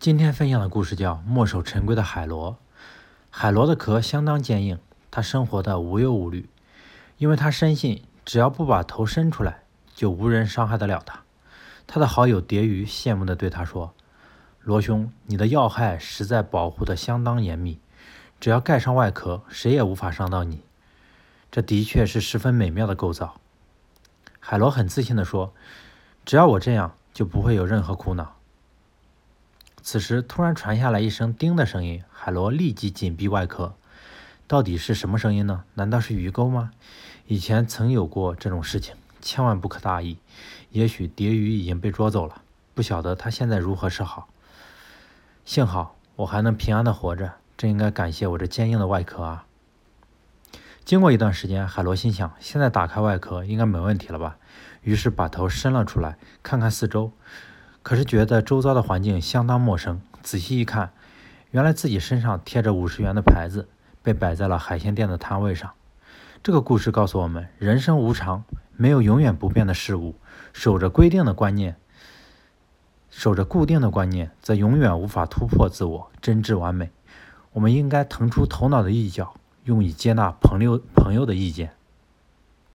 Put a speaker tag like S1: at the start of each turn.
S1: 今天分享的故事叫《墨守成规的海螺》。海螺的壳相当坚硬，它生活的无忧无虑，因为它深信只要不把头伸出来，就无人伤害得了它。他的好友蝶鱼羡慕地对他说：“罗兄，你的要害实在保护得相当严密，只要盖上外壳，谁也无法伤到你。这的确是十分美妙的构造。”海螺很自信地说：“只要我这样，就不会有任何苦恼。”此时突然传下来一声“叮”的声音，海螺立即紧闭外壳。到底是什么声音呢？难道是鱼钩吗？以前曾有过这种事情，千万不可大意。也许蝶鱼已经被捉走了，不晓得它现在如何是好。幸好我还能平安的活着，真应该感谢我这坚硬的外壳啊！经过一段时间，海螺心想：现在打开外壳应该没问题了吧？于是把头伸了出来，看看四周。可是觉得周遭的环境相当陌生，仔细一看，原来自己身上贴着五十元的牌子，被摆在了海鲜店的摊位上。这个故事告诉我们：人生无常，没有永远不变的事物。守着规定的观念，守着固定的观念，则永远无法突破自我，真挚完美。我们应该腾出头脑的一角，用以接纳朋友朋友的意见。